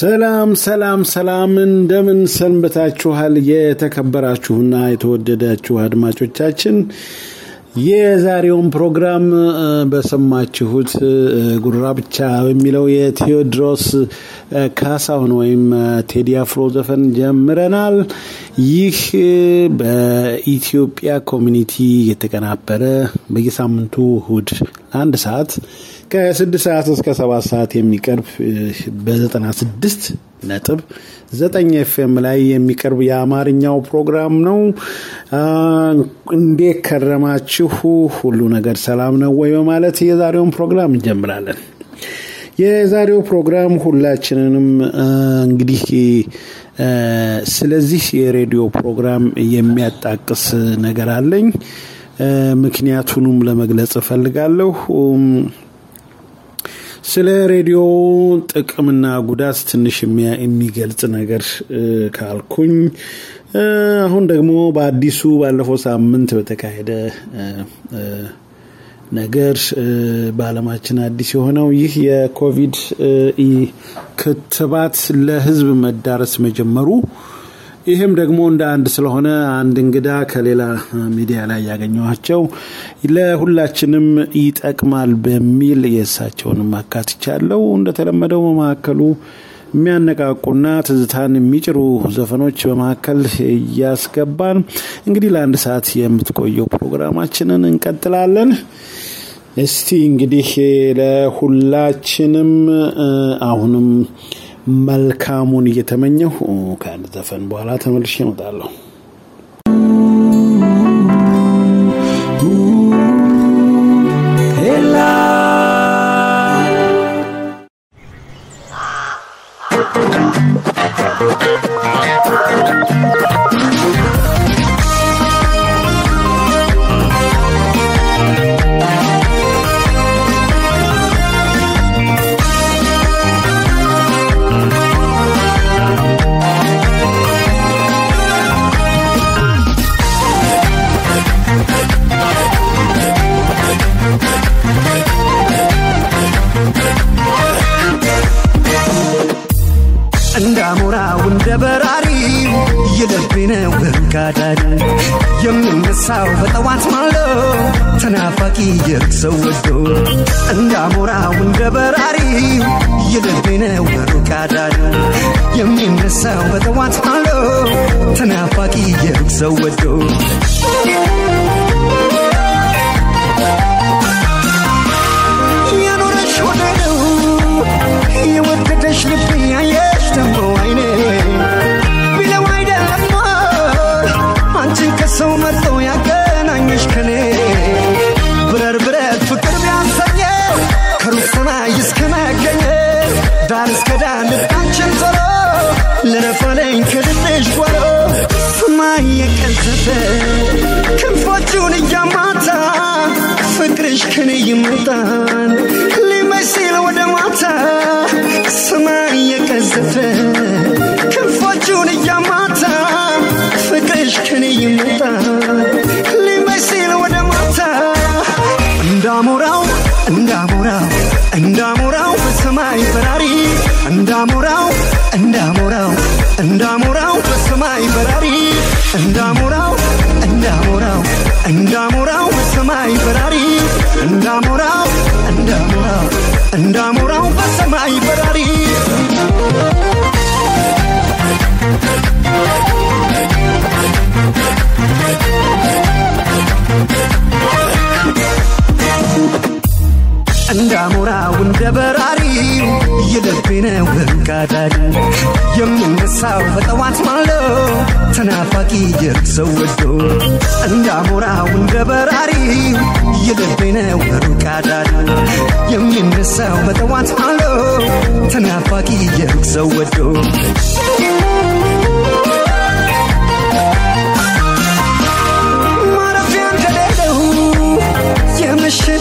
ሰላም ሰላም ሰላም፣ እንደምን ሰንበታችኋል? የተከበራችሁና የተወደዳችሁ አድማጮቻችን የዛሬውን ፕሮግራም በሰማችሁት ጉራ ብቻ በሚለው የቴዎድሮስ ካሳሁን ወይም ቴዲ አፍሮ ዘፈን ጀምረናል። ይህ በኢትዮጵያ community የተቀናበረ በየሳምንቱ እሁድ ለአንድ ሰዓት ከስድስት ሰዓት እስከ ሰባት ሰዓት የሚቀርብ በዘጠና ስድስት ነጥብ ዘጠኝ ኤፍኤም ላይ የሚቀርብ የአማርኛው ፕሮግራም ነው። እንዴት ከረማችሁ? ሁሉ ነገር ሰላም ነው ወይ? በማለት የዛሬውን ፕሮግራም እንጀምራለን። የዛሬው ፕሮግራም ሁላችንንም እንግዲህ ስለዚህ የሬዲዮ ፕሮግራም የሚያጣቅስ ነገር አለኝ። ምክንያቱንም ለመግለጽ እፈልጋለሁ። ስለ ሬዲዮ ጥቅምና ጉዳት ትንሽ የሚገልጽ ነገር ካልኩኝ አሁን ደግሞ በአዲሱ ባለፈው ሳምንት በተካሄደ ነገር በዓለማችን አዲስ የሆነው ይህ የኮቪድ ክትባት ለሕዝብ መዳረስ መጀመሩ ይህም ደግሞ እንደ አንድ ስለሆነ አንድ እንግዳ ከሌላ ሚዲያ ላይ ያገኘኋቸው ለሁላችንም ይጠቅማል በሚል የእሳቸውንም አካትቻለሁ። እንደተለመደው በመካከሉ የሚያነቃቁና ትዝታን የሚጭሩ ዘፈኖች በመካከል እያስገባን እንግዲህ ለአንድ ሰዓት የምትቆየው ፕሮግራማችንን እንቀጥላለን። እስቲ እንግዲህ ለሁላችንም አሁንም መልካሙን እየተመኘሁ ከአንድ ዘፈን በኋላ ተመልሼ እመጣለሁ። እንዳሞራው የምነሳው በጠዋት ማለው ተናፋቂ የሰው ወዶ እንዳሞራው እንደ በራሪው የልቤ ነው እርጋዳል የሚነሳው በጠዋት ማለው ተናፋቂ የሰው ወዶ በራሪው የልቤ ነው እርጋዳል የምነሳው በጠዋት ማለው ተናፋቂ የሰው ወዶ እንዳሞራው እንደ በራሪው የልቤ ነው እርጋዳል የሚነሳው በጠዋት ማለው ተናፋቂ የሰው ወዶ ማረፊያ እንደሌለው የምሽት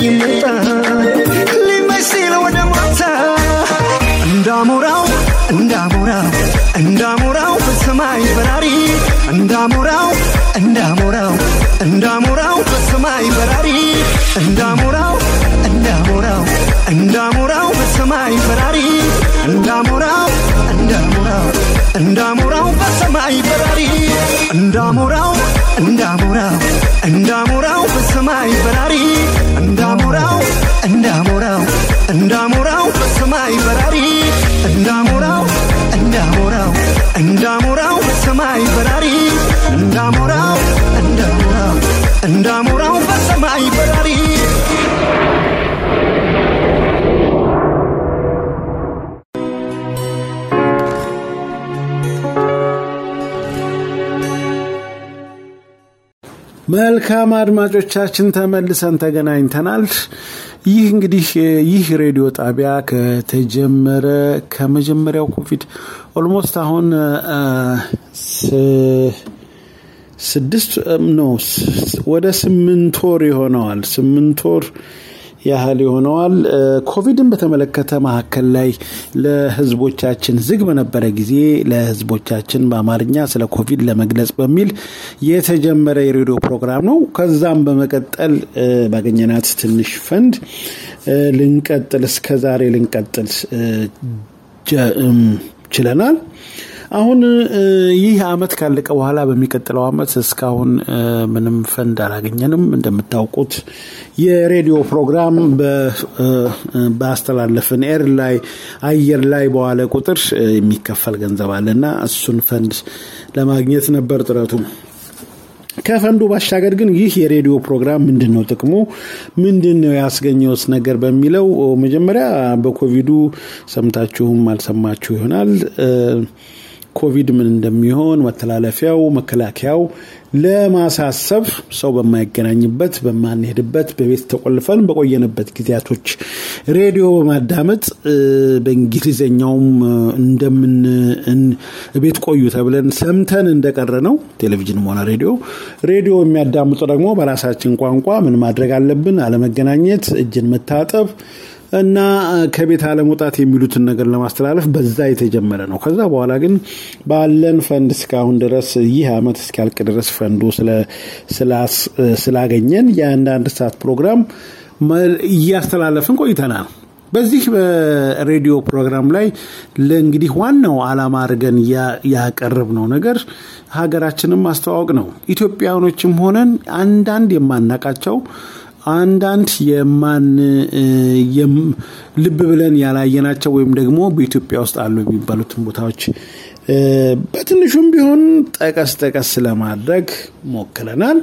ይመጣል። ሊመስል ወደ ማታ እንዳሞራው እንዳሞራው እንዳሞራው በሰማይ በራሪ እንዳሞራው እንዳሞራው እንዳሞራው በሰማይ በራሪ እንዳሞራው እንዳሞራው እንዳሞራው በሰማይ በራሪ እንዳሞራው እንዳሞራው እንዳሞራው በሰማይ በራሪ እንዳሞራው እንዳሞራው እንዳሞራው እንዳሞራው በሰማይ በራሪ መልካም አድማጮቻችን ተመልሰን ተገናኝተናል። ይህ እንግዲህ ይህ ሬዲዮ ጣቢያ ከተጀመረ ከመጀመሪያው ኮቪድ almost አሁን ስድስት ነው ወደ ስምንት ወር ይሆነዋል። ስምንት ወር ያህል ይሆነዋል። ኮቪድን በተመለከተ መካከል ላይ ለህዝቦቻችን ዝግ በነበረ ጊዜ ለህዝቦቻችን በአማርኛ ስለ ኮቪድ ለመግለጽ በሚል የተጀመረ የሬዲዮ ፕሮግራም ነው። ከዛም በመቀጠል ባገኘናት ትንሽ ፈንድ ልንቀጥል እስከ ዛሬ ልንቀጥል ችለናል። አሁን ይህ አመት ካለቀ በኋላ በሚቀጥለው አመት እስካሁን ምንም ፈንድ አላገኘንም። እንደምታውቁት የሬዲዮ ፕሮግራም በአስተላለፍን air ላይ አየር ላይ በዋለ ቁጥር የሚከፈል ገንዘብ አለና እሱን ፈንድ ለማግኘት ነበር ጥረቱ። ከፈንዱ ባሻገር ግን ይህ የሬዲዮ ፕሮግራም ምንድን ነው ጥቅሙ፣ ምንድን ነው ያስገኘውስ ነገር በሚለው መጀመሪያ በኮቪዱ ሰምታችሁም አልሰማችሁ ይሆናል ኮቪድ ምን እንደሚሆን መተላለፊያው፣ መከላከያው ለማሳሰብ ሰው በማይገናኝበት በማንሄድበት በቤት ተቆልፈን በቆየንበት ጊዜያቶች ሬዲዮ በማዳመጥ በእንግሊዝኛውም እንደምን ቤት ቆዩ ተብለን ሰምተን እንደቀረ ነው። ቴሌቪዥንም ሆነ ሬዲዮ ሬዲዮ የሚያዳምጡ ደግሞ በራሳችን ቋንቋ ምን ማድረግ አለብን፣ አለመገናኘት፣ እጅን መታጠብ እና ከቤት አለመውጣት የሚሉትን ነገር ለማስተላለፍ በዛ የተጀመረ ነው። ከዛ በኋላ ግን ባለን ፈንድ እስካሁን ድረስ ይህ አመት እስኪያልቅ ድረስ ፈንዱ ስላገኘን የአንዳንድ ሰዓት ፕሮግራም እያስተላለፍን ቆይተናል። በዚህ በሬዲዮ ፕሮግራም ላይ ለእንግዲህ ዋናው ዓላማ አድርገን ያቀረብነው ነገር ሀገራችንን ማስተዋወቅ ነው። ኢትዮጵያውያኖችም ሆነን አንዳንድ የማናቃቸው አንዳንድ የማን ልብ ብለን ያላየናቸው ወይም ደግሞ በኢትዮጵያ ውስጥ አሉ የሚባሉትን ቦታዎች በትንሹም ቢሆን ጠቀስ ጠቀስ ለማድረግ ሞክረናል።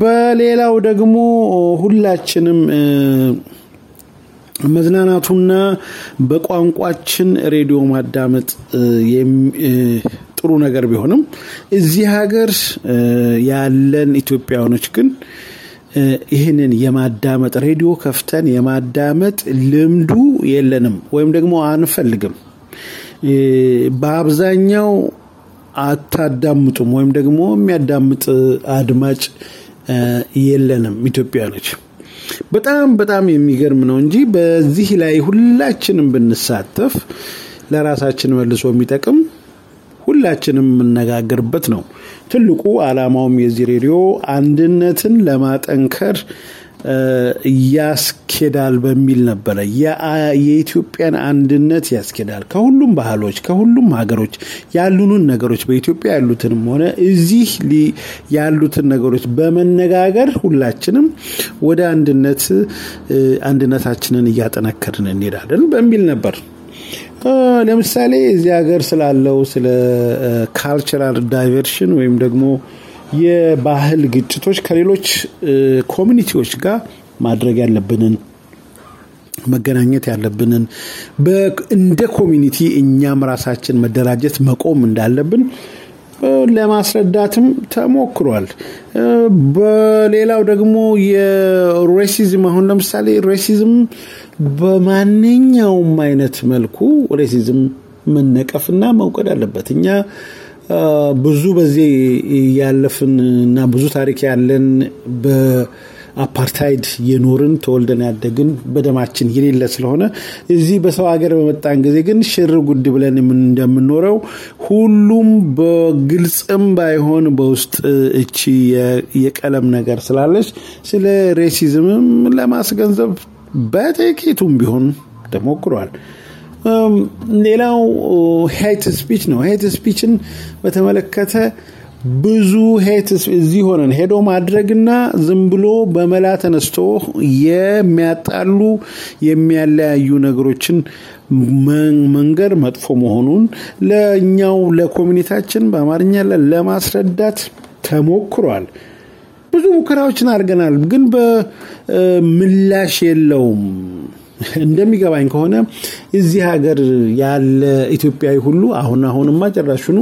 በሌላው ደግሞ ሁላችንም መዝናናቱና በቋንቋችን ሬዲዮ ማዳመጥ ጥሩ ነገር ቢሆንም እዚህ ሀገር ያለን ኢትዮጵያውያኖች ግን ይህንን የማዳመጥ ሬዲዮ ከፍተን የማዳመጥ ልምዱ የለንም ወይም ደግሞ አንፈልግም። በአብዛኛው አታዳምጡም ወይም ደግሞ የሚያዳምጥ አድማጭ የለንም ኢትዮጵያኖች። በጣም በጣም የሚገርም ነው እንጂ በዚህ ላይ ሁላችንም ብንሳተፍ ለራሳችን መልሶ የሚጠቅም ሁላችንም የምነጋገርበት ነው። ትልቁ ዓላማውም የዚህ ሬዲዮ አንድነትን ለማጠንከር ያስኬዳል በሚል ነበረ። የኢትዮጵያን አንድነት ያስኬዳል። ከሁሉም ባህሎች፣ ከሁሉም ሀገሮች ያሉንን ነገሮች በኢትዮጵያ ያሉትንም ሆነ እዚህ ያሉትን ነገሮች በመነጋገር ሁላችንም ወደ አንድነት አንድነታችንን እያጠነከርን እንሄዳለን በሚል ነበር። ለምሳሌ እዚህ ሀገር ስላለው ስለ ካልቸራል ዳይቨርሽን ወይም ደግሞ የባህል ግጭቶች ከሌሎች ኮሚኒቲዎች ጋር ማድረግ ያለብንን መገናኘት ያለብንን እንደ ኮሚኒቲ እኛም ራሳችን መደራጀት መቆም እንዳለብን ለማስረዳትም ተሞክሯል። በሌላው ደግሞ የ racism አሁን ለምሳሌ racism በማንኛውም አይነት መልኩ racism መነቀፍና መወገድ አለበት። እኛ ብዙ በዚህ ያለፍን እና ብዙ ታሪክ ያለን በአፓርታይድ የኖርን ተወልደን ያደግን በደማችን የሌለ ስለሆነ እዚህ በሰው ሀገር በመጣን ጊዜ ግን ሽር ጉድ ብለን እንደምንኖረው ሁሉም በግልጽም ባይሆን በውስጥ እቺ የቀለም ነገር ስላለች ስለ ሬሲዝምም ለማስገንዘብ በጥቂቱም ቢሆን ተሞክሯል። ሌላው hate speech ነው። hate speech ን በተመለከተ ብዙ hate እዚህ ሆነን ሄዶ ማድረግና ዝም ብሎ በመላ ተነስቶ የሚያጣሉ የሚያለያዩ ነገሮችን መንገድ መጥፎ መሆኑን ለእኛው ለኮሚኒታችን በአማርኛ ለማስረዳት ተሞክሯል። ብዙ ሙከራዎችን አድርገናል፣ ግን በምላሽ የለውም። እንደሚገባኝ ከሆነ እዚህ ሀገር ያለ ኢትዮጵያዊ ሁሉ አሁን አሁንማ ጨራሹኑ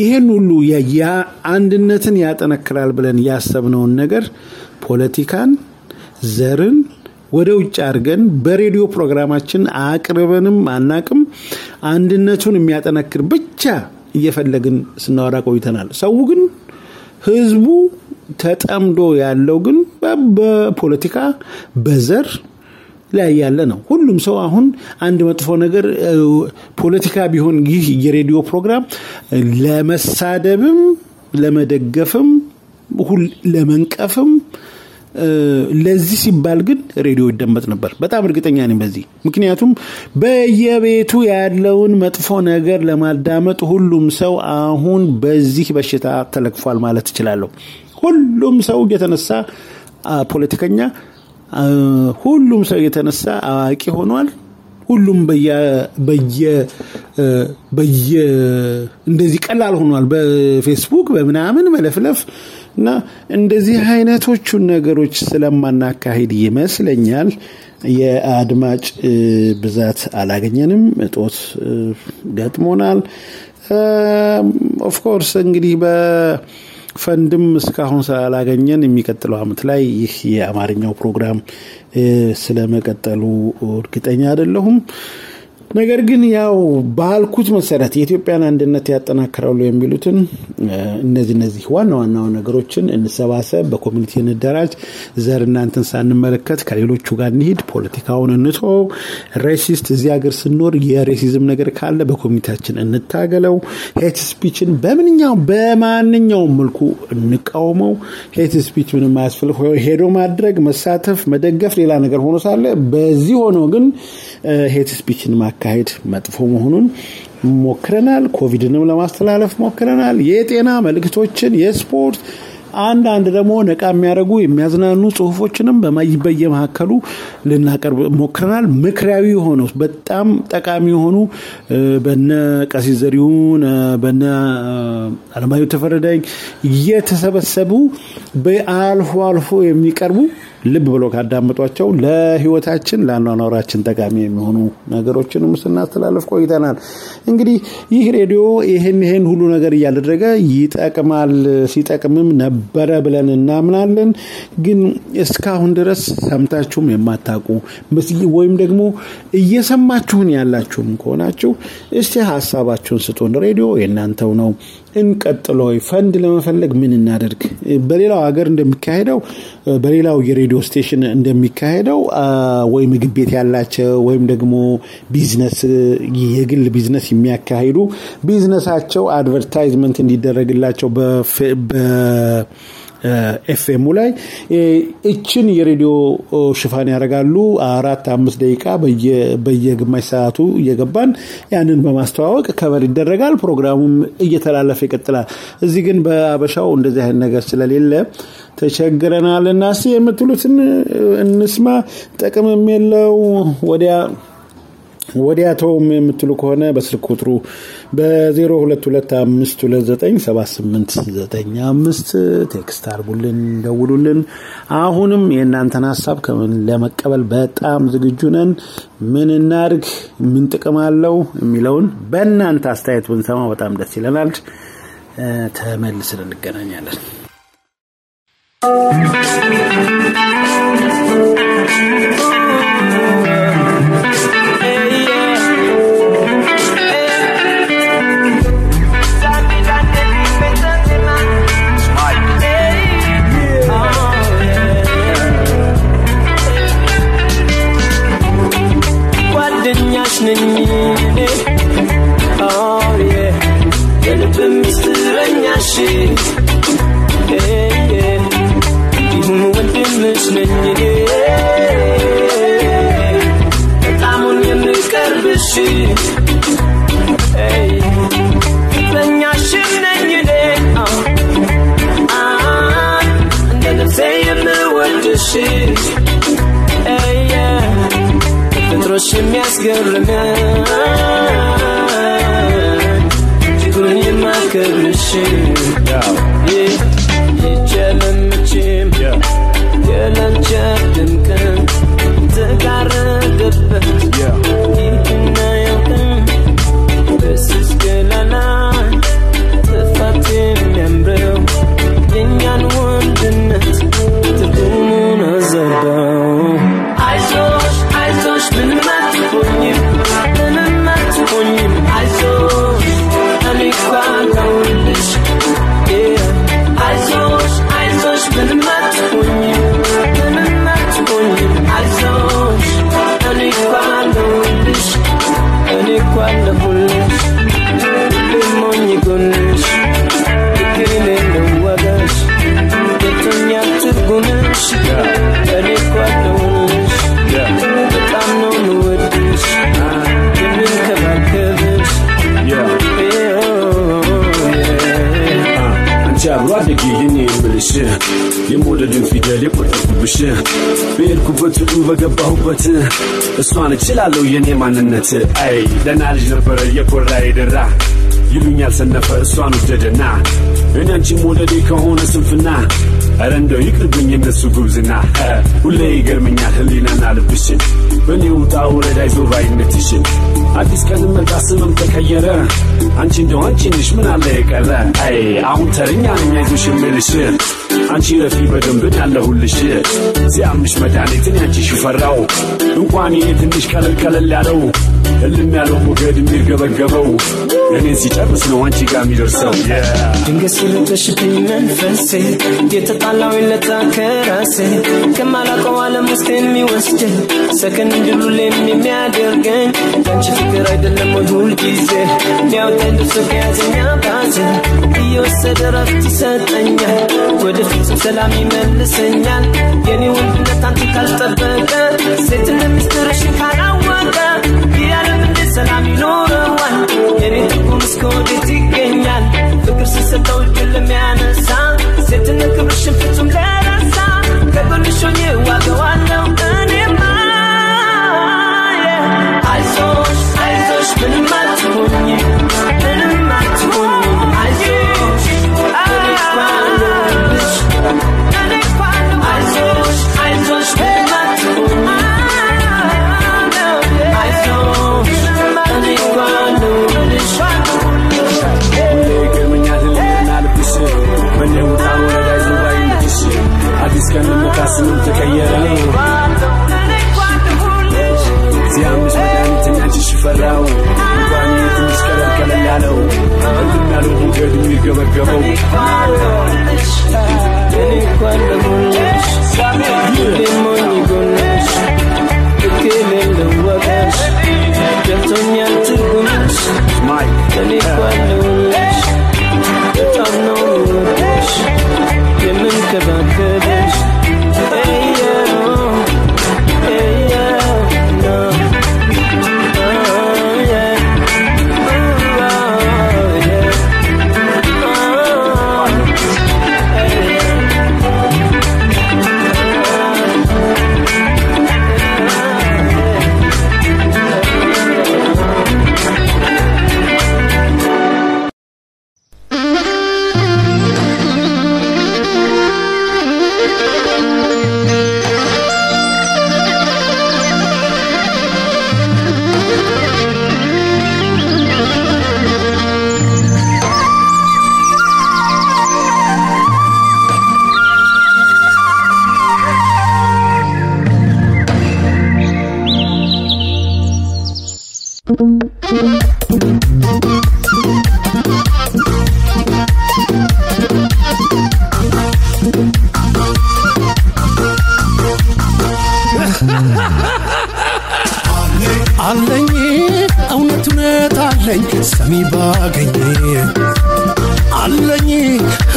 ይሄን ሁሉ አንድነትን ያጠነክራል ብለን ያሰብነውን ነገር ፖለቲካን፣ ዘርን ወደ ውጭ አድርገን በሬዲዮ ፕሮግራማችን አቅርበንም አናቅም። አንድነቱን የሚያጠነክር ብቻ እየፈለግን ስናወራ ቆይተናል። ሰው ግን ህዝቡ ተጠምዶ ያለው ግን በፖለቲካ በዘር ላይ ያለ ነው። ሁሉም ሰው አሁን አንድ መጥፎ ነገር ፖለቲካ ቢሆን ይህ የሬዲዮ ፕሮግራም ለመሳደብም፣ ለመደገፍም፣ ለመንቀፍም ለዚህ ሲባል ግን ሬዲዮ ይደመጥ ነበር። በጣም እርግጠኛ ነኝ በዚህ ምክንያቱም በየቤቱ ያለውን መጥፎ ነገር ለማዳመጥ ሁሉም ሰው አሁን በዚህ በሽታ ተለክፏል ማለት እችላለሁ። ሁሉም ሰው እየተነሳ ፖለቲከኛ ሁሉም ሰው የተነሳ አዋቂ ሆኗል። ሁሉም በየ እንደዚህ ቀላል ሆኗል። በፌስቡክ በምናምን መለፍለፍ እና እንደዚህ አይነቶቹን ነገሮች ስለማናካሄድ ይመስለኛል የአድማጭ ብዛት አላገኘንም፣ እጦት ገጥሞናል። of course እንግዲህ ፈንድም እስካሁን ስላላገኘን የሚቀጥለው አመት ላይ ይህ የአማርኛው ፕሮግራም ስለመቀጠሉ እርግጠኛ አይደለሁም። ነገር ግን ያው ባልኩት መሰረት የኢትዮጵያን አንድነት ያጠናክራሉ የሚሉትን እነዚህ እነዚህ ዋና ዋና ነገሮችን እንሰባሰብ፣ በኮሚኒቲ እንደራጅ፣ ዘረኝነትን ሳንመለከት ከሌሎቹ ጋር እንሂድ፣ ፖለቲካውን እንተው፣ racist እዚህ ሀገር ስንኖር የ racism ነገር ካለ በኮሚኒቲያችን እንታገለው፣ hate speech ን በምንኛው በማንኛውም መልኩ እንቃወመው። hate speech ምንም አያስፈልግ ሄዶ ማድረግ መሳተፍ፣ መደገፍ ሌላ ነገር ሆኖ ሳለ በዚህ ሆኖ ግን hate speech ን ማካሄድ መጥፎ መሆኑን ሞክረናል። ኮቪድንም ለማስተላለፍ ሞክረናል። የጤና መልእክቶችን፣ የስፖርት አንዳንድ ደግሞ ነቃ የሚያደርጉ የሚያዝናኑ ጽሁፎችንም በየመካከሉ ልናቀርብ ሞክረናል። ምክራዊ የሆኑ በጣም ጠቃሚ የሆኑ በነ ቀሲስ ዘሪሁን በነ አለማየሁ ተፈረዳኝ እየተሰበሰቡ በአልፎ አልፎ የሚቀርቡ ልብ ብሎ ካዳመጧቸው ለህይወታችን ለአኗኗራችን ጠቃሚ የሚሆኑ ነገሮችንም ስናስተላለፍ ቆይተናል። እንግዲህ ይህ ሬዲዮ ይህን ይህን ሁሉ ነገር እያደረገ ይጠቅማል፣ ሲጠቅምም ነበረ ብለን እናምናለን። ግን እስካሁን ድረስ ሰምታችሁም የማታውቁ ወይም ደግሞ እየሰማችሁን ያላችሁም ከሆናችሁ እስቲ ሀሳባችሁን ስጡን። ሬዲዮ የእናንተው ነው። እንቀጥሎ ፈንድ ለመፈለግ ምን እናደርግ? በሌላው ሀገር እንደሚካሄደው በሌላው የሬዲዮ station እንደሚካሄደው ወይ ምግብ ቤት ያላቸው ወይም ደግሞ ቢዝነስ የግል ቢዝነስ የሚያካሂዱ ቢዝነሳቸው advertisement እንዲደረግላቸው ኤፍኤሙ ላይ እቺን የሬዲዮ ሽፋን ያደርጋሉ። አራት አምስት ደቂቃ በየግማሽ ሰዓቱ እየገባን ያንን በማስተዋወቅ cover ይደረጋል። ፕሮግራሙም እየተላለፈ ይቀጥላል። እዚህ ግን በአበሻው እንደዚህ አይነት ነገር ስለሌለ ተቸግረናል እና የምትሉትን እንስማ። ጥቅምም የለው ወዲያ ወዲያ ተውም የምትሉ ከሆነ በስልክ ቁጥሩ በ0225297895 text አርጉልን፣ ደውሉልን። አሁንም የእናንተን ሀሳብ ለመቀበል በጣም ዝግጁ ነን። ምን እናድርግ፣ ምን ጥቅም አለው የሚለውን በእናንተ አስተያየት ብንሰማ በጣም ደስ ይለናል። ተመልስን እንገናኛለን። ጓደኛሽ ፍጥሮሽ የሚያስገርመኝ እጅጉን የማከብርሽ የመውደድን ፊደል የቆጠርኩብሽ በሄድኩበት ሁሉ በገባሁበት እሷን እችላለሁ የኔ ማንነት። አይ ደና ልጅ ነበረ የኮራ የደራ ይሉኛል ሰነፈ እሷን ወደደና እኔ አንቺን መውደዴ ከሆነ ስንፍና ኧረ እንደው ይቅርብኝ የነሱ ጉብዝና። ሁሌ ይገርመኛል ህሊናና ልብሽን በእኔ ውጣ ውረድ አይዞ አዲስ ቀን መጣ ስምም ተቀየረ አንቺ እንደው አንቺ ነሽ ምን አለ የቀረ? አይ አሁን ተረኛ ነኝ አይዞሽ የምልሽ አንቺ ረፊ በደንብ ያለሁልሽ ሲያምሽ መድኃኒትን ያንቺ ሽፈራው እንኳን ይሄ ትንሽ ቀለል ቀለል ያለው እልም ያለው ሞገድ የሚርገበገበው እኔን ሲጨርስ ነው አንቺ ጋር የሚደርሰው. ድንገት ሲረበሽብኝ መንፈሴ የተጣላው ለታ ከራሴ ከማላውቀው ዓለም ውስጥ የሚወስድ ሰከን እንድሉሌም የሚያደርገኝ። ያንቺ ፍቅር አይደለም ወይ ሁልጊዜ? ሊያወጣኝ ደርሶ ከያዘኛ ባዜ እየወሰደ ረፍት ይሰጠኛል። ወደ ፍጹም ሰላም ይመልሰኛል። የኔ ወንድነት አንቺ ካልጠበቀ ሴትነት ምስጢርሽን ካላወቀ ዓለም እንዴት ሰላም ይኖረዋል የኔ ትርጉም እስከ ወዴት ይገኛል ፍቅር ሲሰጠው እጅን ለሚያነሳ ሴትነት ክብርሽን ፍጹም ለረሳ ከጎንሽ ሆኜ ዋገዋለሁ go.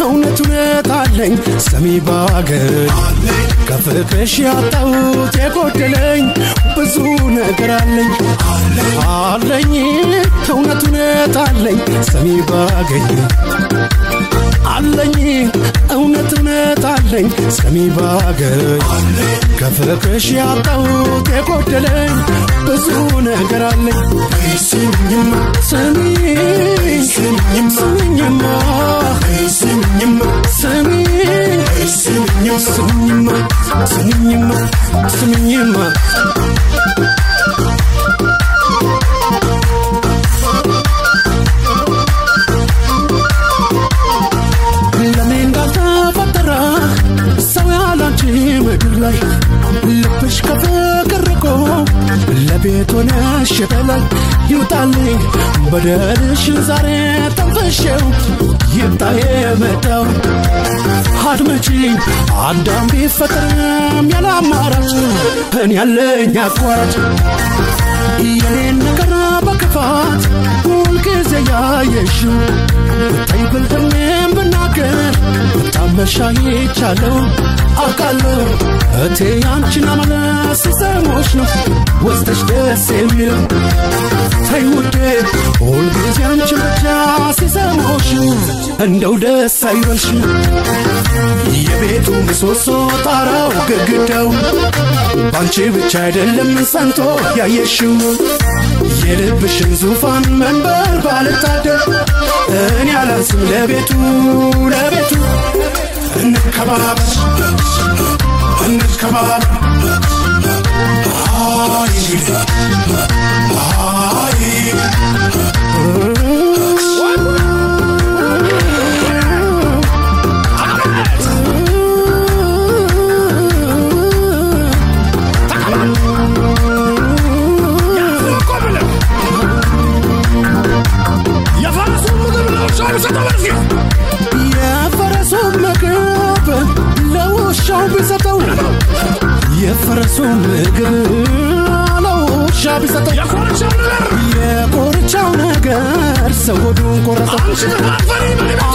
እውነት እውነት አለኝ። ሰሚ ባገኝ ከፍቅርሽ ያጣሁት የጎደለኝ ብዙ ነገር አለኝ። አለኝ እውነት እውነት አለኝ። ሰሚ ባገኝ አለኝ እውነት እውነት አለኝ ሰሚ ባገኝ። ከፍቅርሽ ያጣሁት የጎደለኝ ብዙ ነገር አለኝ። ስሚኝማ ስሚኝ ስሚኝማ ስሚኝማ ስሚኝ ስሚኝማ ስሚኝማ ስሚኝማ በላይ ይውጣልኝ በደልሽን ዛሬ ተንፈሼው ይምጣ የመጣው አድመጪኝ አዳም ቢፈጠርም ያለ አማራጭ እኔ ያለኝ አቋራጭ የኔን ነገር በክፋት ሁልጊዜ ያየሽው ብታይ ብልጥሜም ብናገር ብታመሻይቻለሁ አውቃለሁ። እቴ አንቺን አመለስ ሲሰሞች ነው ወስደሽ ደስ የሚለው ተይ ውዴ። ሁልጊዜ አንቺን ብቻ ሲሰሞሽ እንደው ደስ አይበልሽ የቤቱ ምሰሶ ጣራው ግድግዳው ባንቺ ብቻ አይደለም ጸንቶ ያየሽው። የልብሽን ዙፋን መንበር ባልታደር እኔ አላንስም ለቤቱ ለቤቱ። እንከባበር እንከባበር የፈረሱን ምግብ ለውሻው ቢሰጠው የፈረሱን ምግብ ለውሻ ቢሰጠው የኮርቻው ነገር ሰው ሆዱን ቆረጠው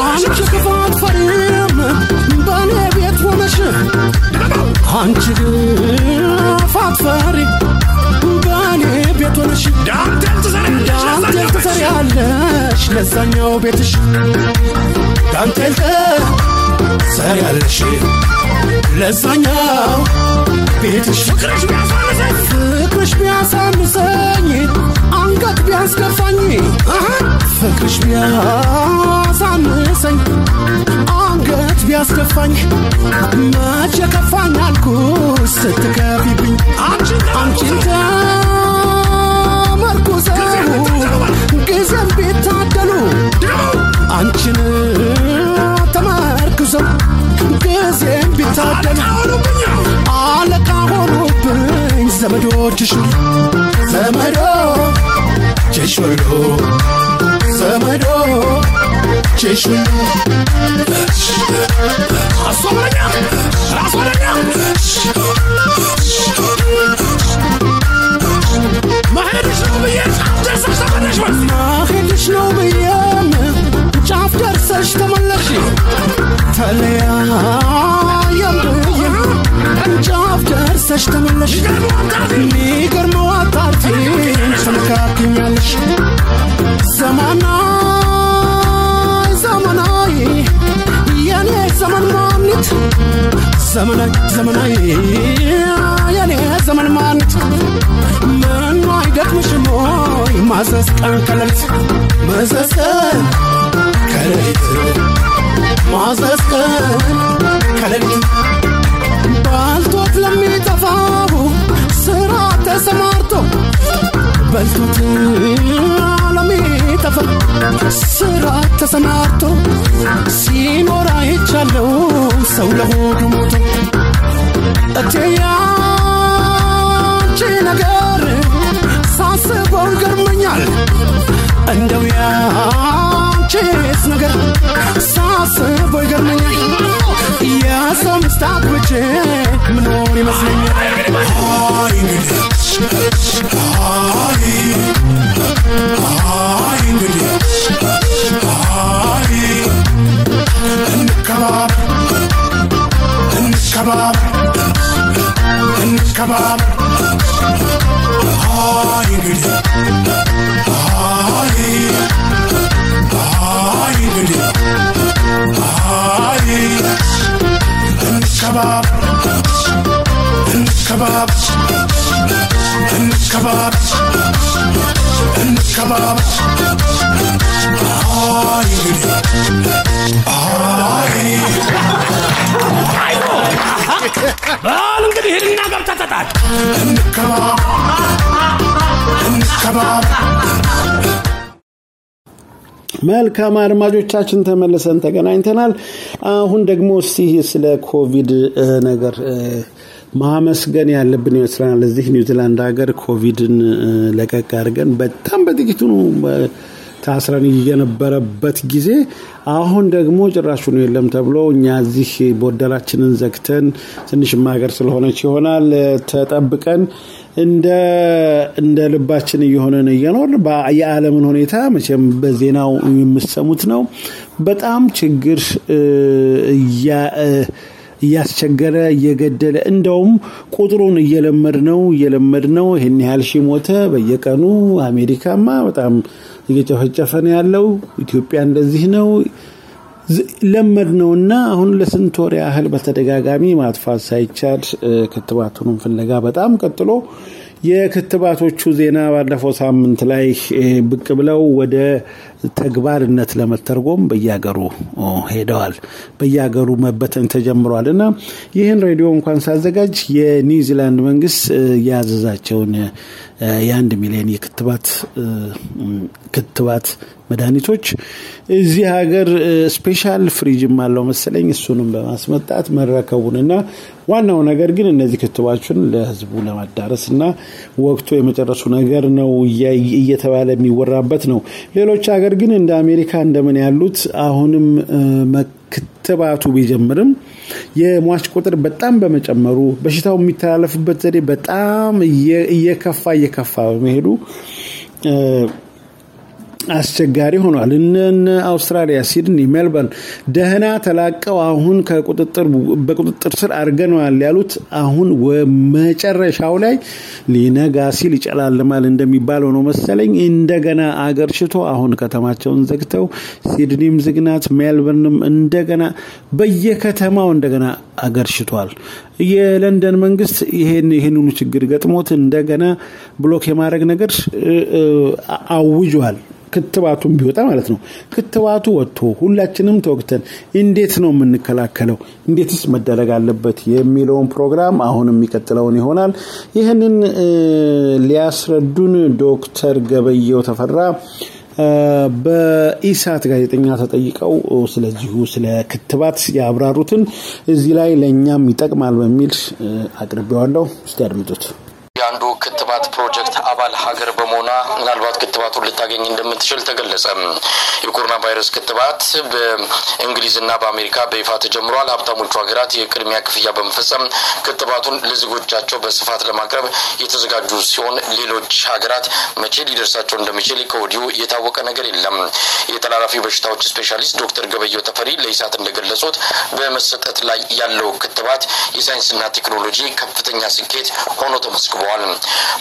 አንቺ ክፋት ፈሪም በእኔ ቤት ሆነሽ አንቺ ክፋት ፈሪ በእኔ ቤት ሆነሽ ዳንቴል ትሰሪያለሽ ለዛኛው ቤትሽ ዳንቴል ትሰሪያለሽ ለዛኛው ቤትሽ ፍቅርሽ ፍቅርሽ ቢያሳንሰኝ አንገት ቢያስገፋኝ ፍቅርሽ ቢያሳንሰኝ አንገት ቢያስገፋኝ መቼ ከፋኝ አልኩሽ ስትከፊብኝ? አንቺን ተመርኩዘው ጊዜም ቢታደሉ አንቺን ተመርኩዘው ጊዜም ቢታደሉ አለቃ ሆኑብኝ ዘመዶችሽ ዘመዶችሽ ሁሉ ዘመዶችሽ ሁሉ አሶበኛ ራሶበኛ መሄድሽ ቀን ባልቶት ለሚጠፋው ስራ ተሰማርቶ በልቶት ለሚጠፋ ስራ ተሰማርቶ ሲኖር አይቻለው ሰው ለሆዱ ሞቶ እቴ ያንቺ ነገር ሳስበው ይገርመኛል እንደው ያንቺስ ነገር ሳስበው ይገርመኛል የሰው ሚስት አግብቼ ምኖር ይመስለኛል እንከባብ! እንግዲህ kabam Haydi Haydi Haydi Haydi Hınç kabap Hınç kabap Hınç kabap Hınç kabap Haydi Haydi በል እንግዲህ ሂድና ገብተህ ተጣል። መልካም አድማጮቻችን ተመልሰን ተገናኝተናል። አሁን ደግሞ እስቲ ስለ ኮቪድ ነገር ማመስገን ያለብን ይመስለናል። እዚህ ኒውዚላንድ ሀገር ኮቪድን ለቀቅ አድርገን በጣም በጥቂቱ ነው ታስረን የነበረበት ጊዜ አሁን ደግሞ ጭራሹን የለም ተብሎ እኛ እዚህ ቦርደራችንን ዘግተን ትንሽም ሀገር ስለሆነች ይሆናል ተጠብቀን እንደ ልባችን እየሆነን እየኖር የዓለምን ሁኔታ መቼም በዜናው የምሰሙት ነው። በጣም ችግር እያስቸገረ እየገደለ እንደውም ቁጥሩን እየለመድ ነው እየለመድ ነው ይህን ያህል ሺህ ሞተ በየቀኑ አሜሪካማ በጣም እየጨፈጨፈ ነው ያለው። ኢትዮጵያ እንደዚህ ነው። ለመድ ነውና አሁን ለስንት ወር ያህል በተደጋጋሚ ማጥፋት ሳይቻል ክትባቱንም ፍለጋ በጣም ቀጥሎ የክትባቶቹ ዜና ባለፈው ሳምንት ላይ ብቅ ብለው ወደ ተግባርነት ለመተርጎም በየሀገሩ ሄደዋል። በየሀገሩ መበተን ተጀምሯል እና ይህን ሬዲዮ እንኳን ሳዘጋጅ የኒውዚላንድ መንግስት ያዘዛቸውን የአንድ ሚሊዮን የክትባት ክትባት መድኃኒቶች እዚህ ሀገር special ፍሪጅም አለው መሰለኝ እሱንም በማስመጣት መረከቡንና ዋናው ነገር ግን እነዚህ ክትባችን ለህዝቡ ለማዳረስ እና ወቅቱ የመጨረሱ ነገር ነው እየተባለ የሚወራበት ነው። ሌሎች ሀገር ግን እንደ አሜሪካ እንደምን ያሉት አሁንም ክትባቱ ቢጀምርም የሟች ቁጥር በጣም በመጨመሩ በሽታው የሚተላለፍበት ዘዴ በጣም እየ- እየከፋ እየከፋ በመሄዱ አስቸጋሪ ሆኗል። እነ አውስትራሊያ፣ ሲድኒ፣ ሜልበርን ደህና ተላቀው አሁን በቁጥጥር ስር አድርገነዋል ያሉት አሁን መጨረሻው ላይ ሊነጋ ሲል ይጨላልማል እንደሚባለው ነው መሰለኝ። እንደገና አገር ሽቶ አሁን ከተማቸውን ዘግተው ሲድኒም ዝግናት፣ ሜልበርንም እንደገና በየከተማው እንደገና አገር ሽቷል። የለንደን መንግስት ይሄን ሁሉ ችግር ገጥሞት እንደገና ብሎክ የማድረግ ነገር አውጇል። ክትባቱም ቢወጣ ማለት ነው። ክትባቱ ወጥቶ ሁላችንም ተወግተን እንዴት ነው የምንከላከለው? እንዴትስ መደረግ አለበት የሚለውን ፕሮግራም አሁን የሚቀጥለውን ይሆናል። ይህንን ሊያስረዱን ዶክተር ገበየው ተፈራ በኢሳት ጋዜጠኛ ተጠይቀው ስለዚሁ ስለ ክትባት ያብራሩትን እዚህ ላይ ለእኛም ይጠቅማል በሚል አቅርቤዋለሁ። እስቲ አድምጡት። የአንዱ ክትባት ፕሮጀክት አባል ሀገር በመሆኗ ምናልባት ክትባቱን ልታገኝ እንደምትችል ተገለጸ። የኮሮና ቫይረስ ክትባት በእንግሊዝና በአሜሪካ በይፋ ተጀምሯል። ሀብታሞቹ ሀገራት የቅድሚያ ክፍያ በመፈጸም ክትባቱን ለዜጎቻቸው በስፋት ለማቅረብ የተዘጋጁ ሲሆን ሌሎች ሀገራት መቼ ሊደርሳቸው እንደሚችል ከወዲሁ የታወቀ ነገር የለም። የተላላፊ በሽታዎች ስፔሻሊስት ዶክተር ገበየው ተፈሪ ለኢሳት እንደገለጹት በመሰጠት ላይ ያለው ክትባት የሳይንስና ቴክኖሎጂ ከፍተኛ ስኬት ሆኖ ተመስግቧል።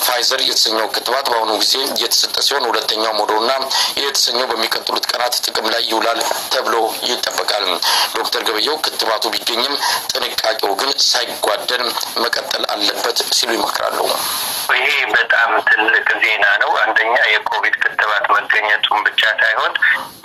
ፋይዘር የተሰኘው ክትባት በአሁኑ ጊዜ እየተሰጠ ሲሆን ሁለተኛው ሞደርና የተሰኘው በሚቀጥሉት ቀናት ጥቅም ላይ ይውላል ተብሎ ይጠበቃል። ዶክተር ገበየው ክትባቱ ቢገኝም ጥንቃቄው ግን ሳይጓደል መቀጠል አለበት ሲሉ ይመክራሉ። ይሄ በጣም ትልቅ ዜና ነው። አንደኛ የኮቪድ ክትባት መገኘቱን ብቻ ሳይሆን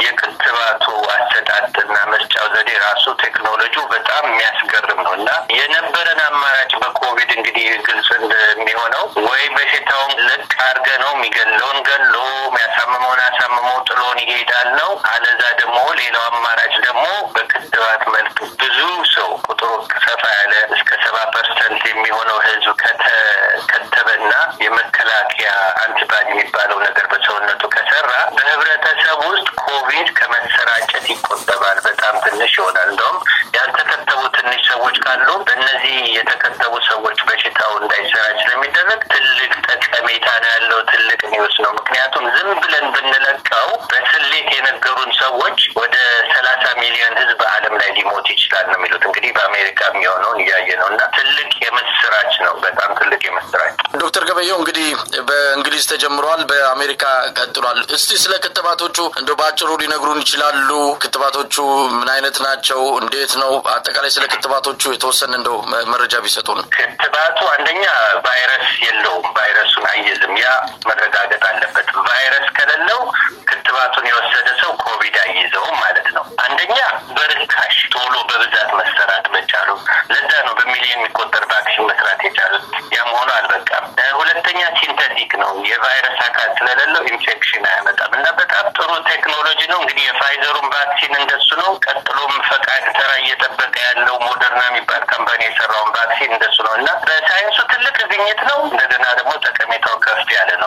የክትባቱ አሰጣጥና መስጫው ዘዴ ራሱ ቴክኖሎጂው በጣም የሚያስገርም ነው እና የነበረን አማራጭ በኮቪድ እንግዲህ ግልጽ እንደሚሆነው ወይ በሽታውን ለቀቅ አድርገን ነው የሚገለውን ገሎ የሚያሳምመውን አሳምሞ ጥሎን ይሄዳል ነው። አለዛ ደግሞ ሌላው አማራጭ ደግሞ በክትባት መልክ ብዙ ሰው ቁጥሩ ሰፋ ያለ እስከ ሰባ percent የሚሆነው ህዝብ ከተከተበና የመከላከያ antibody የሚባለው ነገር በሰውነቱ ከሰራ በህብረተሰብ ውስጥ ኮቪድ ከመሰራጨት ይቆጠባል። በጣም ትንሽ ይሆናል። እንደውም ያልተከተቡ ትንሽ ሰዎች ካሉ በእነዚህ የተከተቡ ሰዎች በሽታው እንዳይሰራጭ ስለሚደረግ ትልቅ ጠቀሜታ ነው ያለው። ትልቅ ኒውስ ነው። ምክንያቱም ዝም ብለን ብንለቅ ደብቀው በስሌት የነገሩን ሰዎች ወደ ሰላሳ ሚሊዮን ህዝብ ዓለም ላይ ሊሞት ይችላል ነው የሚሉት። እንግዲህ በአሜሪካ የሚሆነውን እያየ ነው እና ትልቅ የምስራች ነው። በጣም ትልቅ የምስራች። ዶክተር ገበየው እንግዲህ በእንግሊዝ ተጀምሯል፣ በአሜሪካ ቀጥሏል። እስቲ ስለ ክትባቶቹ እንደ በአጭሩ ሊነግሩን ይችላሉ? ክትባቶቹ ምን አይነት ናቸው? እንዴት ነው? አጠቃላይ ስለ ክትባቶቹ የተወሰነ እንደው መረጃ ቢሰጡን። ክትባቱ አንደኛ ቫይረስ የለውም፣ ቫይረሱን አይዝም። ያ መረጋገጥ አለበት። ቫይረስ ከሌለው ክትባቱን የወሰደ ሰው ኮቪድ አይይዘውም ማለት ነው። አንደኛ በርካሽ ቶሎ በብዛት መሰራት መቻሉ፣ ለዛ ነው በሚሊዮን የሚቆጠር vaccine መስራት የቻሉት። ያም ሆኖ አልበቃም። ሁለተኛ synthetic ነው። የቫይረስ አካል ስለሌለው ኢንፌክሽን አያመጣም እና በጣም ጥሩ ቴክኖሎጂ ነው። እንግዲህ የፋይዘሩን vaccine እንደሱ ነው። ቀጥሎም ፈቃድ ተራ እየጠበቀ ያለው ሞደርና የሚባል company የሰራውን vaccine እንደሱ ነው እና በሳይንሱ ትልቅ ግኝት ነው። እንደገና ደግሞ ጠቀሜታው ከፍ ያለ ነው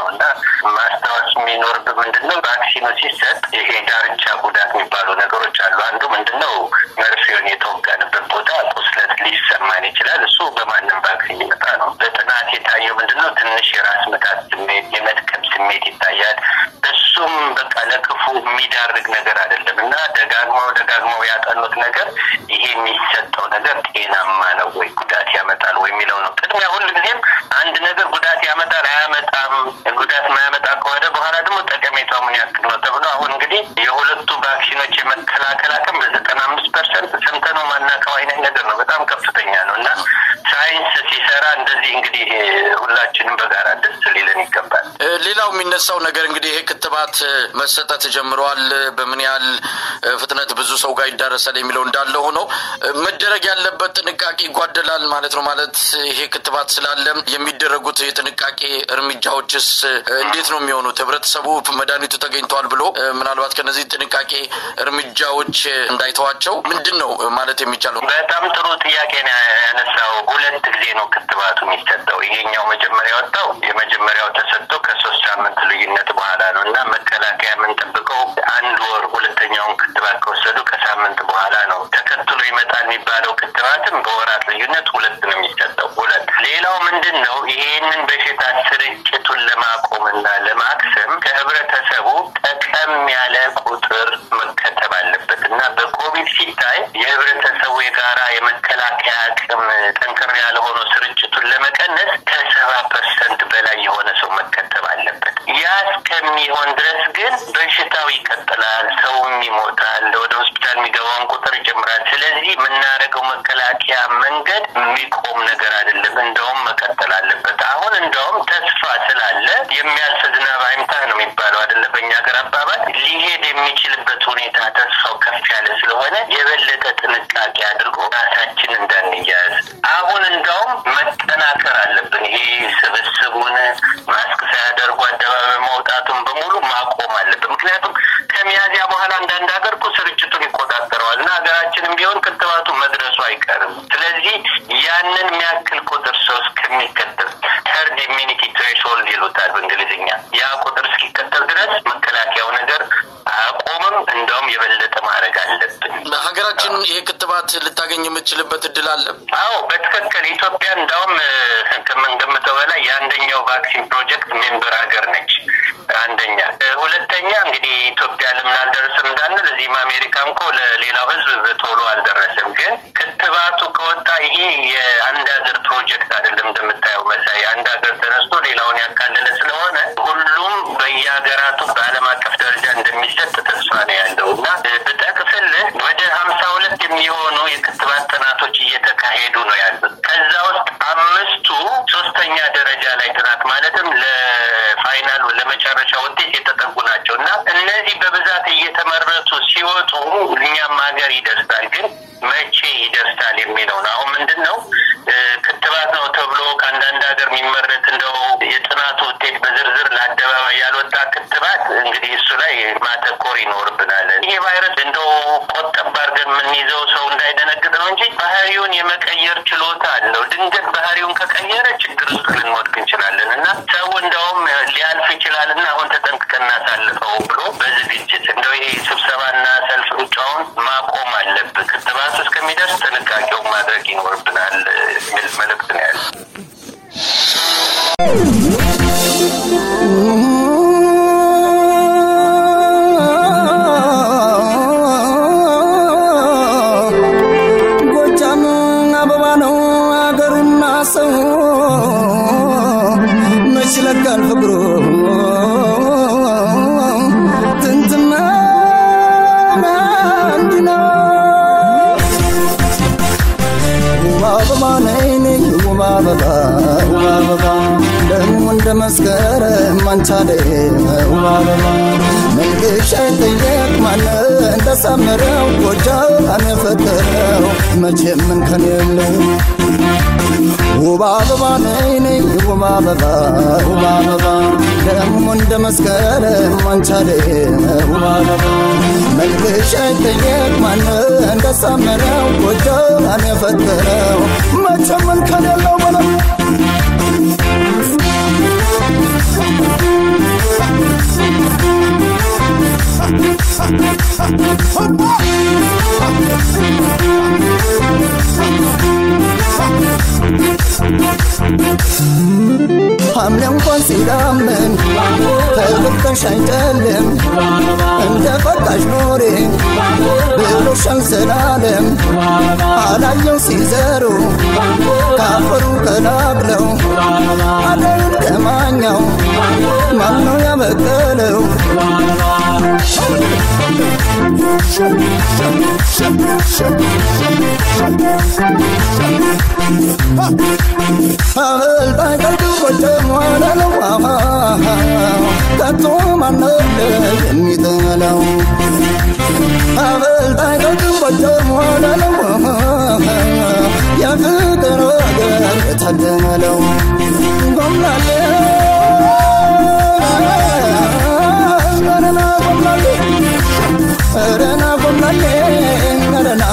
ማስታወስ የሚኖርብህ ምንድን ነው vaccine ኑ ሲሰጥ የጎን ዳርቻ ጉዳት የሚባሉ ነገሮች አሉ። አንዱ ምንድን ነው መርፌውን የተወጋንበት ቦታ ቁስለት ሊሰማን ይችላል። እሱ በማንም vaccine ይመጣ ነው። በጥናት የታየው ምንድን ነው ትንሽ የራስ ምታት ስሜት፣ የመድከም ስሜት ይታያል። እሱም በቃ ለክፉ የሚዳርግ ነገር አይደለም እና ደጋግመው ደጋግመው ያጠኑት ነገር ይሄ የሚሰጠው ነገር ጤናማ ነው ወይ ጉዳት ያመጣል ወይ የሚለው ነው። ቅድሚያ ሁል ጊዜም አንድ ነገር ጉዳት ያመጣል አያመጣም፣ ጉዳት ማያመጣ ከሆነ በኋላ ደግሞ ጠቀሜታው ምን ያክል ነው ተብሎ አሁን እንግዲህ የሁለቱ vaccine ኖች የመከላከል አቅም በዘጠና አምስት percent ሰምተነው ማናውቀው አይነት ነገር ነው። በጣም ከፍተኛ ነው እና ሳይንስ ሲሰራ እንደዚህ እንግዲህ ሁላችንም በጋራ ደስ ሊለን ይገባል። ሌላው የሚነሳው ነገር እንግዲህ ይሄ ክትባት መሰጠት ጀምረዋል። በምን ያህል ፍጥነት ብዙ ሰው ጋር ይዳረሳል የሚለው እንዳለ ሆኖ መደረግ ያለበት ጥንቃቄ ይጓደላል ማለት ነው። ማለት ይሄ ክትባት ስላለ የሚደረጉት የጥንቃቄ እርምጃዎችስ እንዴት ነው የሚሆኑት? ህብረተሰቡ መድኃኒቱ ተገኝተዋል ብሎ ምናልባት ከነዚህ ጥንቃቄ እርምጃዎች እንዳይተዋቸው ምንድን ነው ማለት የሚቻለው? በጣም ጥሩ ጥያቄ ነው ያነሳው። ሁለት ጊዜ ነው ክትባቱ የሚሰጠው። ይሄኛው መጀመሪያ ወጣው የመጀመሪያው ተሰጥቶ ከሶስት ሳምንት ልዩነት በኋላ ነው እና መከላከያ የምንጠብቀው አንድ ወር ሁለተኛውን ክትባት ከወሰዱ ከሳምንት በኋላ ነው። ተከትሎ ይመጣል የሚባለው ክትባትም በወራት ልዩነት ሁለት ነው የሚሰጠው። ሁለት ሌላው ምንድን ነው ይሄንን በሽታ ስርጭቱን ለማቆምና ለማክሰም ከህብረተሰቡ ጠቀም ያለ ቁጥር መከተብ አለበት እና በኮቪድ ሲታይ የህብረተሰቡ የጋራ የመከላከያ አቅም ጠንከር ያለ ሆኖ ስርጭቱን ለመቀነስ ከሰባ percent በላይ የሆነ ሰው መከተብ አለበት። ያ እስከሚሆን ድረስ ግን በሽታው ይቀጥላል፣ ሰውም ይሞታል፣ ወደ ሆስፒታል የሚገባውን ቁጥር ይጨምራል። ስለዚህ የምናደርገው መከላከያ መንገድ የሚቆም ነገር አይደለም፣ እንደውም መቀጠል አለበት። አሁን እንደውም ስላለ የሚያልፍ ዝናብ አይምታህ ነው የሚባለው አይደለ? በእኛ ሀገር አባባል ሊሄድ የሚችልበት ሁኔታ ተስፋው ከፍ ያለ ስለሆነ የበለጠ ጥንቃቄ አድርጎ ራሳችን እንዳንያዝ አሁን እንደውም መጠናከር አለብን። ይሄ ስብስቡን ማስክ ሳያደርጉ አደባባይ መውጣቱን በሙሉ ማቆም አለብን። ምክንያቱም ከሚያዚያ በኋላ አንዳንድ ሀገር እኮ ስርጭቱን ይቆጣጠረዋል እና ሀገራችንም ቢሆን ክትባቱ መድረሱ አይቀርም። ስለዚህ ያንን የሚያክል ቁጥር ሰው እስከሚከተብ herd immunity threshold ይሉታል በእንግሊዝኛ ያ ቁጥር እስኪከተብ ድረስ መከላከያው ነገር አያቆምም። እንደውም የበለጠ ማድረግ አለብን። ሀገራችን ይሄ ክትባት ልታገኝ የምትችልበት እድል አለ? አዎ በትክክል ኢትዮጵያ እንዳውም ከምንገምተው በላይ የአንደኛው vaccine project member ሀገር ነች። አንደኛ። ሁለተኛ እንግዲህ ኢትዮጵያ ለምን አልደረስም እንዳንል እዚህም አሜሪካም እኮ ለሌላው ሕዝብ በቶሎ አልደረስም። ግን ክትባቱ ከወጣ ይሄ የአንድ ሀገር ፕሮጀክት አይደለም። እንደምታየው መሳይ አንድ ሀገር ተነስቶ ሌላውን ያካለለ ስለሆነ ሁሉም በየሀገራቱ በዓለም አቀፍ ደረጃ እንደሚሰጥ ተስፋ ነው ያለው እና ብጠቅስልህ ወደ ሀምሳ ሁለት የሚሆኑ የክትባት ጥናቶች እየተካሄዱ ነው ያሉት። ከዛ ውስጥ አምስቱ ሶስተኛ ደረጃ ላይ ጥናት ማለትም ለፋይናል ለመጨረሻ ውጤት የተጠጉ ናቸው እና እነዚህ በብዛት እየተመረቱ ሲወጡ እኛም ሀገር ይደርሳል። ግን መቼ ይደርሳል የሚለው ነው። አሁን ምንድን ነው ክትባት ነው ተብሎ ከአንዳንድ ሀገር የሚመረት እንደው የጥናቱ ውጤት በዝርዝር ለአደባባይ ያልወጣ ክትባት እንግዲህ እሱ ላይ ማተኮር ይኖርብናል። ይሄ ቫይረስ እንደው ቆጠብ አድርገን የምንይዘው ሰው እንዳይደነግጥ ነው እንጂ ባህሪውን የመቀየር ችሎታ አለው። ድንገት ባህሪውን ከቀየረ ችግር ውስጥ ልንወድቅ እንችላለን እና ሰው እንደውም ሊያልፍ ይችላል እና አሁን ተጠንቅቀን እናሳልፈው ብሎ በዝግጅት እንደው ይሄ ስብሰባና ሰልፍ ሩጫውን ማቆም አለብን። ክትባቱ እስከሚደርስ ጥንቃቄውን ማድረግ ይኖርብናል የሚል መልእክት ነው ያለ። መስከረም አንቻለ መንገሻ ጠየቅ ማነ እንደሳመረው ጎጃን የፈጠረው መቼም ምን ከን የለው ውብ አበባ ነይ ነይ ውብ አበባ ውብ አበባ። ደግሞ እንደ መስከረም አንቻለ ውብ አበባ መልክሽ አይጠየቅ ማን እንደሳመረው ጎጆን የፈጠረው መቼም ምን ከሌለው በለው ሐምሌ እንኳን ሲዳምን ተብቀሽ አይጨልም እንደ ስላለም አላየው ሲዘሩ ካፈሩ ቀላቅለው አደይን ከማኛው ማነው የፍቅር ወገን ረና ጎምላሌ ረና ጎምላሌ ረና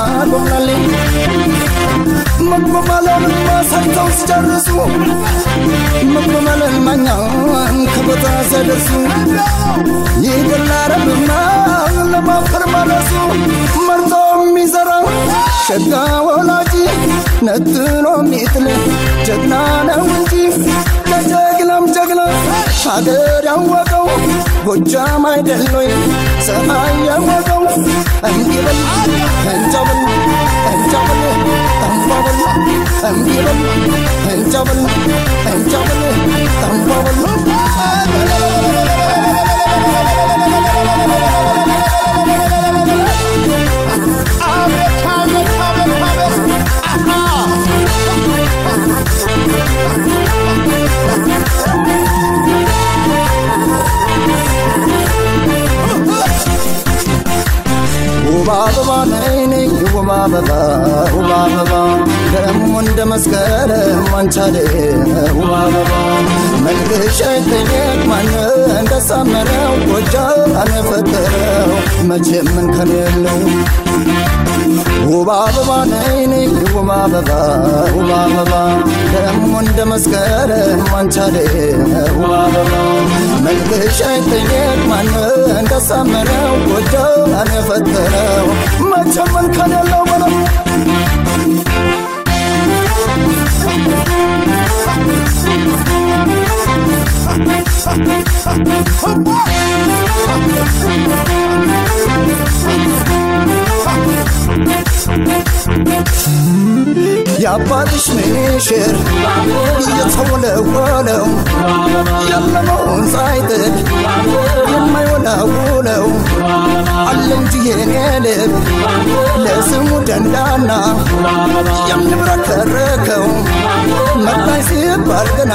ከቦታ ሲያደርሱ ይገላረብና ለማፈር ማለሱ መርጦ የሚዘራ ሸጋ ወላጅ ነጥሎ የሚጥል ጀግና ነው እንጂ ከጀግናም ጀግና ሀገር ያወቀው ጎጃም አይደል ወይ? ሰማይ ያወቀው እንዲበል እንጃበል እንጃበል ጠንባበል እንዲበል እንጃበል እንጃበል ጠንባበል ውብ አበባ ነይ ነይ ውብ አበባ ውብ አበባ ደግሞ እንደ መስከረም አንቻለ ውብ አበባ አይጠየቅ ማን እንደሳመረው ጎጃን የፈጠረው መቼም ምን ከን የለው ውብ አበባ ነይ ነይ ውብ አበባ ውብ አበባ እንደ መስከረም አንቻለ መልክሽ አይጠየቅ ማን እንደሳመረው ጎጃን የፈጠረው መቼም ምን ከን የለው በለው የአባትሽ ምሽር እየተወለወለው ያለመውን ሳይጥል የማይወላውለው አለ እንጂ የኔ ልብ ለስሙ ደንዳና የሚብረከረከው መጣይ ሲባል ገና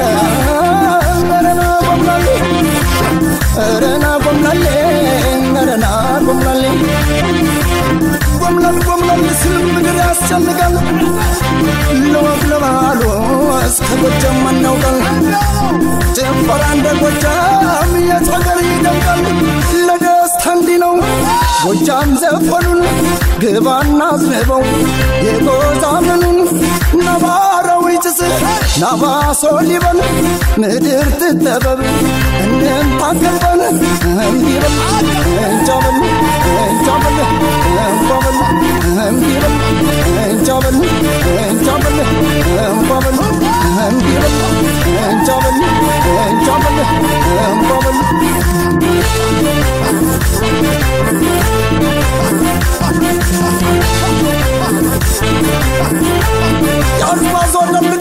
ረና ጎምላሌ ረና ጎምላሌ ጎምላል ጎምላል ስል ምድር ያስጨንቃል ለወግ ለባህሉ እስከ ጎጃም አናውቃል ጭፈራ እንደ ጎጃም የት ይደምቃል ለደስታ እንዲህ ነው ጎጃም ዘፈኑን ግባና አዝንበው የጎዛምኑን ነባራዊ ናባ ሶሊበን ምድር ትጠበብ እንን ታገልበን እንዲበል እንጃበል እንጃበል እንባበል እንዲበል እንጃበል እንጃበል እንባበል እንዲበል እንጃበል እንጃበል እንባበል ያልባዞ ደምል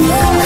Yeah.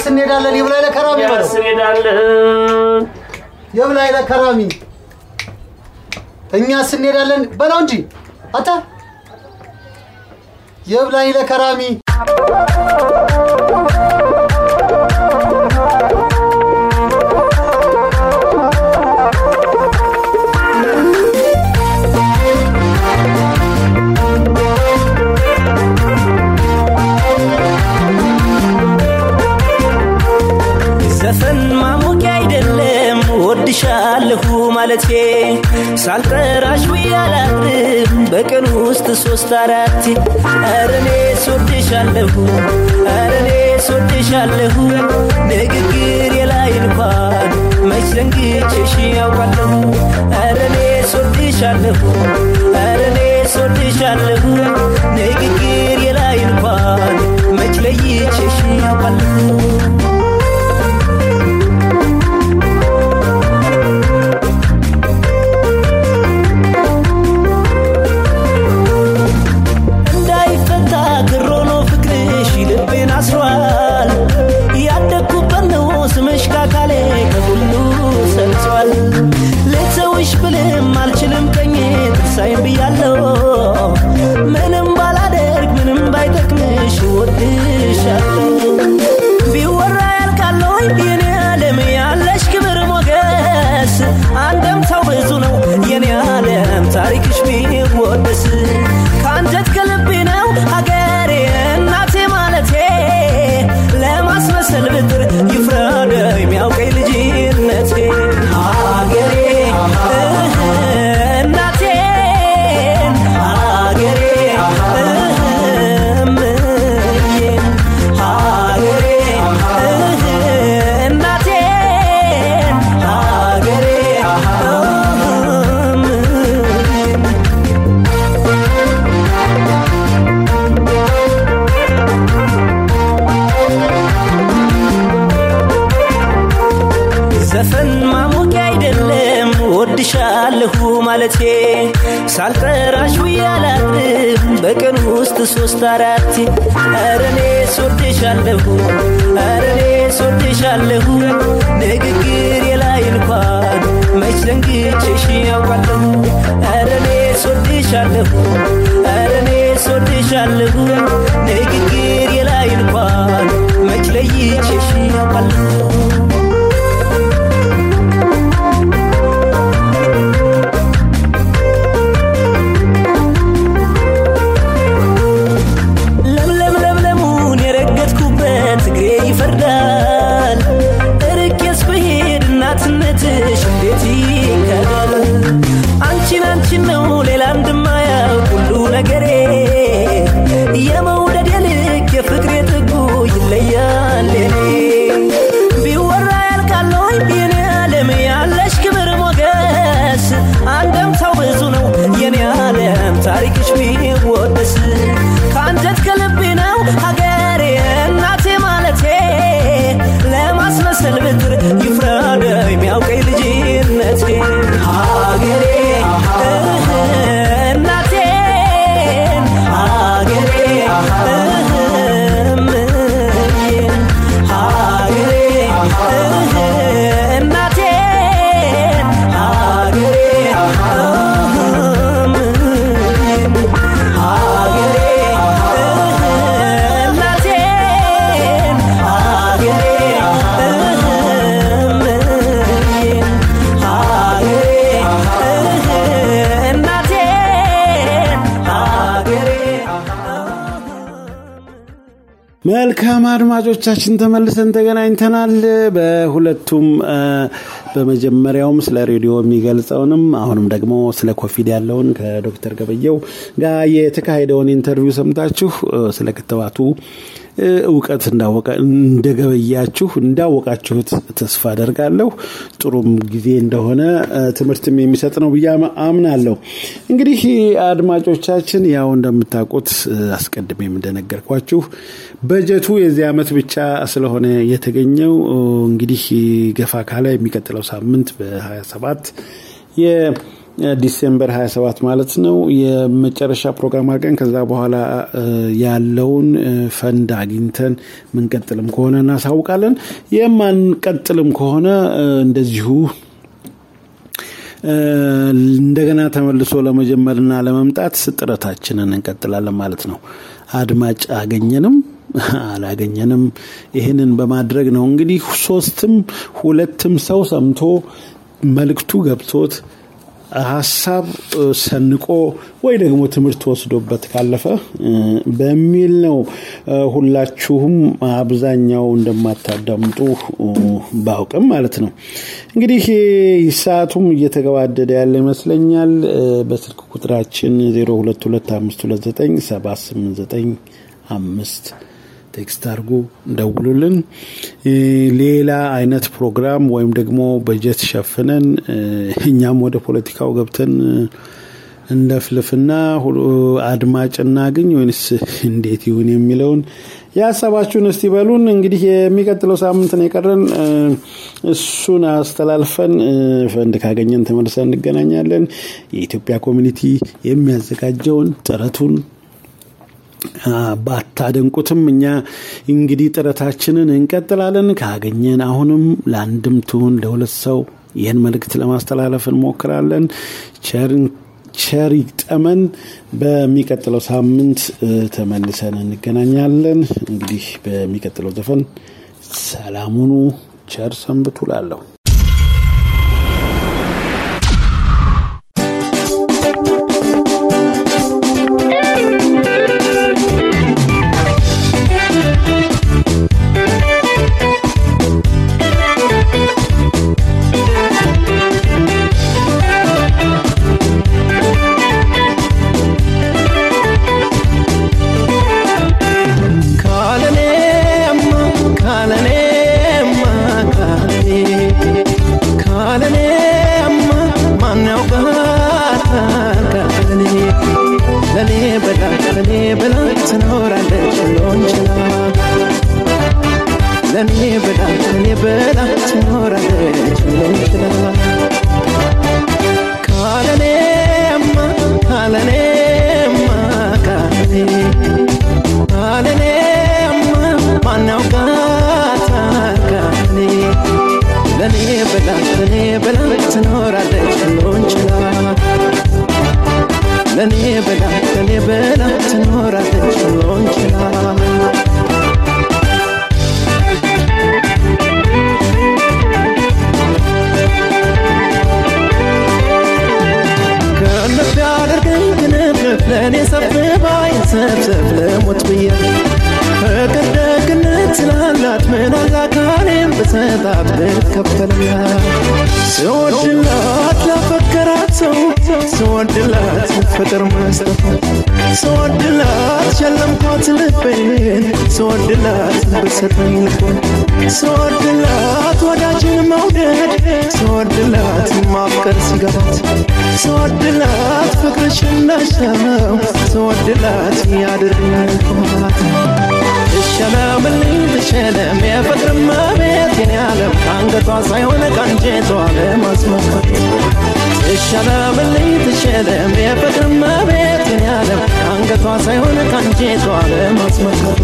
የባስ እንሄዳለን። ይብላኝ ለከራሚ የባስ እንሄዳለን። ይብላኝ ለከራሚ እኛስ እንሄዳለን በለው እንጂ አታ ይብላኝ ለከራሚ ወድሻለሁ ማለቴ። ሳልጠራሽ ውያላድርም በቀን ውስጥ ሶስት አራት። አረኔ ስወድሻለሁ አረኔ ስወድሻለሁ ንግግር የላይ እንኳን መች ዘንግቼሽ ያውቃለሁ አረኔ ስወድሻለሁ አረኔ ስወድሻለሁ ንግግር የላይ እንኳን መች ለይቼሽ ያውቃለሁ አድማጮቻችን ተመልሰን ተገናኝተናል። በሁለቱም በመጀመሪያውም ስለ ሬዲዮ የሚገልጸውንም አሁንም ደግሞ ስለ ኮቪድ ያለውን ከዶክተር ገበየው ጋር የተካሄደውን interview ሰምታችሁ ስለ ክትባቱ እውቀት እንደገበያችሁ እንዳወቃችሁት ተስፋ አደርጋለሁ። ጥሩም ጊዜ እንደሆነ ትምህርትም የሚሰጥ ነው ብዬ አምናለሁ። እንግዲህ አድማጮቻችን ያው እንደምታውቁት አስቀድሜም እንደነገርኳችሁ በጀቱ የዚህ ዓመት ብቻ ስለሆነ የተገኘው እንግዲህ ገፋ ካለ የሚቀጥለው ሳምንት በ27 December 27 ማለት ነው የመጨረሻ ፕሮግራም አድርገን ከዛ በኋላ ያለውን ፈንድ አግኝተን ምንቀጥልም ከሆነ እናሳውቃለን። የማንቀጥልም ከሆነ እንደዚሁ እንደገና ተመልሶ ለመጀመርና ለመምጣት ጥረታችንን እንቀጥላለን ማለት ነው። አድማጭ አገኘንም አላገኘንም ይህንን በማድረግ ነው እንግዲህ ሶስትም ሁለትም ሰው ሰምቶ መልእክቱ ገብቶት ሀሳብ ሰንቆ ወይ ደግሞ ትምህርት ወስዶበት ካለፈ በሚል ነው ሁላችሁም አብዛኛው እንደማታዳምጡ ባናውቅም ማለት ነው። እንግዲህ ሰዓቱም እየተገባደደ ያለ ይመስለኛል። በስልክ ቁጥራችን 0225297895 text አድርጉ፣ ደውሉልን። ሌላ አይነት ፕሮግራም ወይም ደግሞ በጀት ሸፍነን እኛም ወደ ፖለቲካው ገብተን እንደፍልፍና አድማጭ እናግኝ ወይንስ እንዴት ይሁን የሚለውን የሀሳባችሁን እስቲ በሉን። እንግዲህ የሚቀጥለው ሳምንት ነው የቀረን። እሱን አስተላልፈን ፈንድ ካገኘን ተመልሰን እንገናኛለን። የኢትዮጵያ community የሚያዘጋጀውን ጥረቱን ባታደንቁትም እኛ እንግዲህ ጥረታችንን እንቀጥላለን። ካገኘን አሁንም ለአንድም ትሁን ለሁለት ሰው ይህን መልእክት ለማስተላለፍ እንሞክራለን። ቸር ይግጠመን። በሚቀጥለው ሳምንት ተመልሰን እንገናኛለን። እንግዲህ በሚቀጥለው ዘፈን ሰላሙኑ ቸር ሰንብቱ ላለሁ ልቦን ስወድላት ወዳጅን መውደድ ስወድላት ማፍቀር ሲገባት ስወድላት ፍቅርሽን ነሻው ስወድላት ያድርግኛል ኩራት። ትሸለምልኝ ትሸለም የፍቅር መቤት የኔ ዓለም ከአንገቷ ሳይሆን ከአንጀቷ ለማስመካት ትሸለምልኝ ትሸለም የፍቅር መቤት የኔ ዓለም ከአንገቷ ሳይሆን ከአንጀቷ ለማስመካት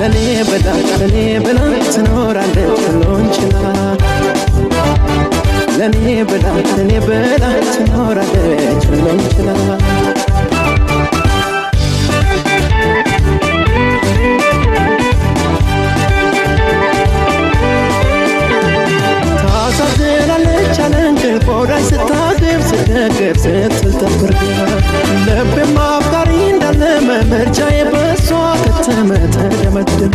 ለኔ ብላ ለኔ ብላ ትኖራለች ሁሉን ችላ ለኔ ብላ ታሳዝናለች አለ እንቅልፍ ወዳጅ ስታቅፍ ስትደግፍ ስትል ተብርጋ ልቤም አፍቃሪ እንዳለ ምርጫዬ በሷ ከተመ ተደመደም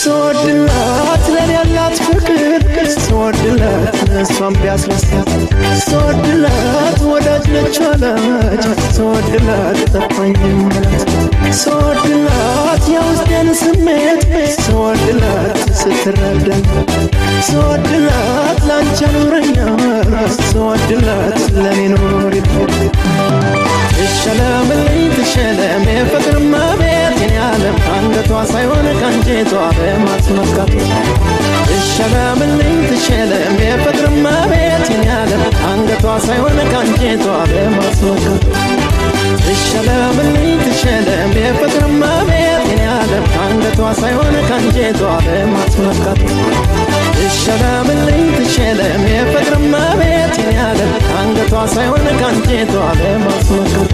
ስወድላት ለኔ ያላት ፍቅር ስወድላት እሷም ቢያስረሳት ስወድላት ወዳጅ ነች አላች ስወድላት ጠፋኝ መላት ስወድላት የውስጤን ስሜት ስወድላት ስትረዳኝ። ስወድላት ላንቺ አኑረኛል ስወድላት ለኔ ኖሪ ትሸለምልኝ ትሸለም የፍቅር መቤት የኔ ዓለም። አንገቷ ሳይሆን ከንጀቷ በማስመካት ትሸለምልኝ ትሸለም የፍቅር መቤት የኔ ዓለም። አንገቷ ሳይሆን ከንጀቷ በማስመካት ትሸለምልኝ ትሸለም የፍቅር መቤት የኔ ዓለም። አንገቷ ሳይሆን ከንጀቷ በማስመካት ትሸለምልኝ ትሸለም የፍቅር መቤት የኔ ዓለም አንገቷ ሳይሆን ከንጀቷ በማስመካት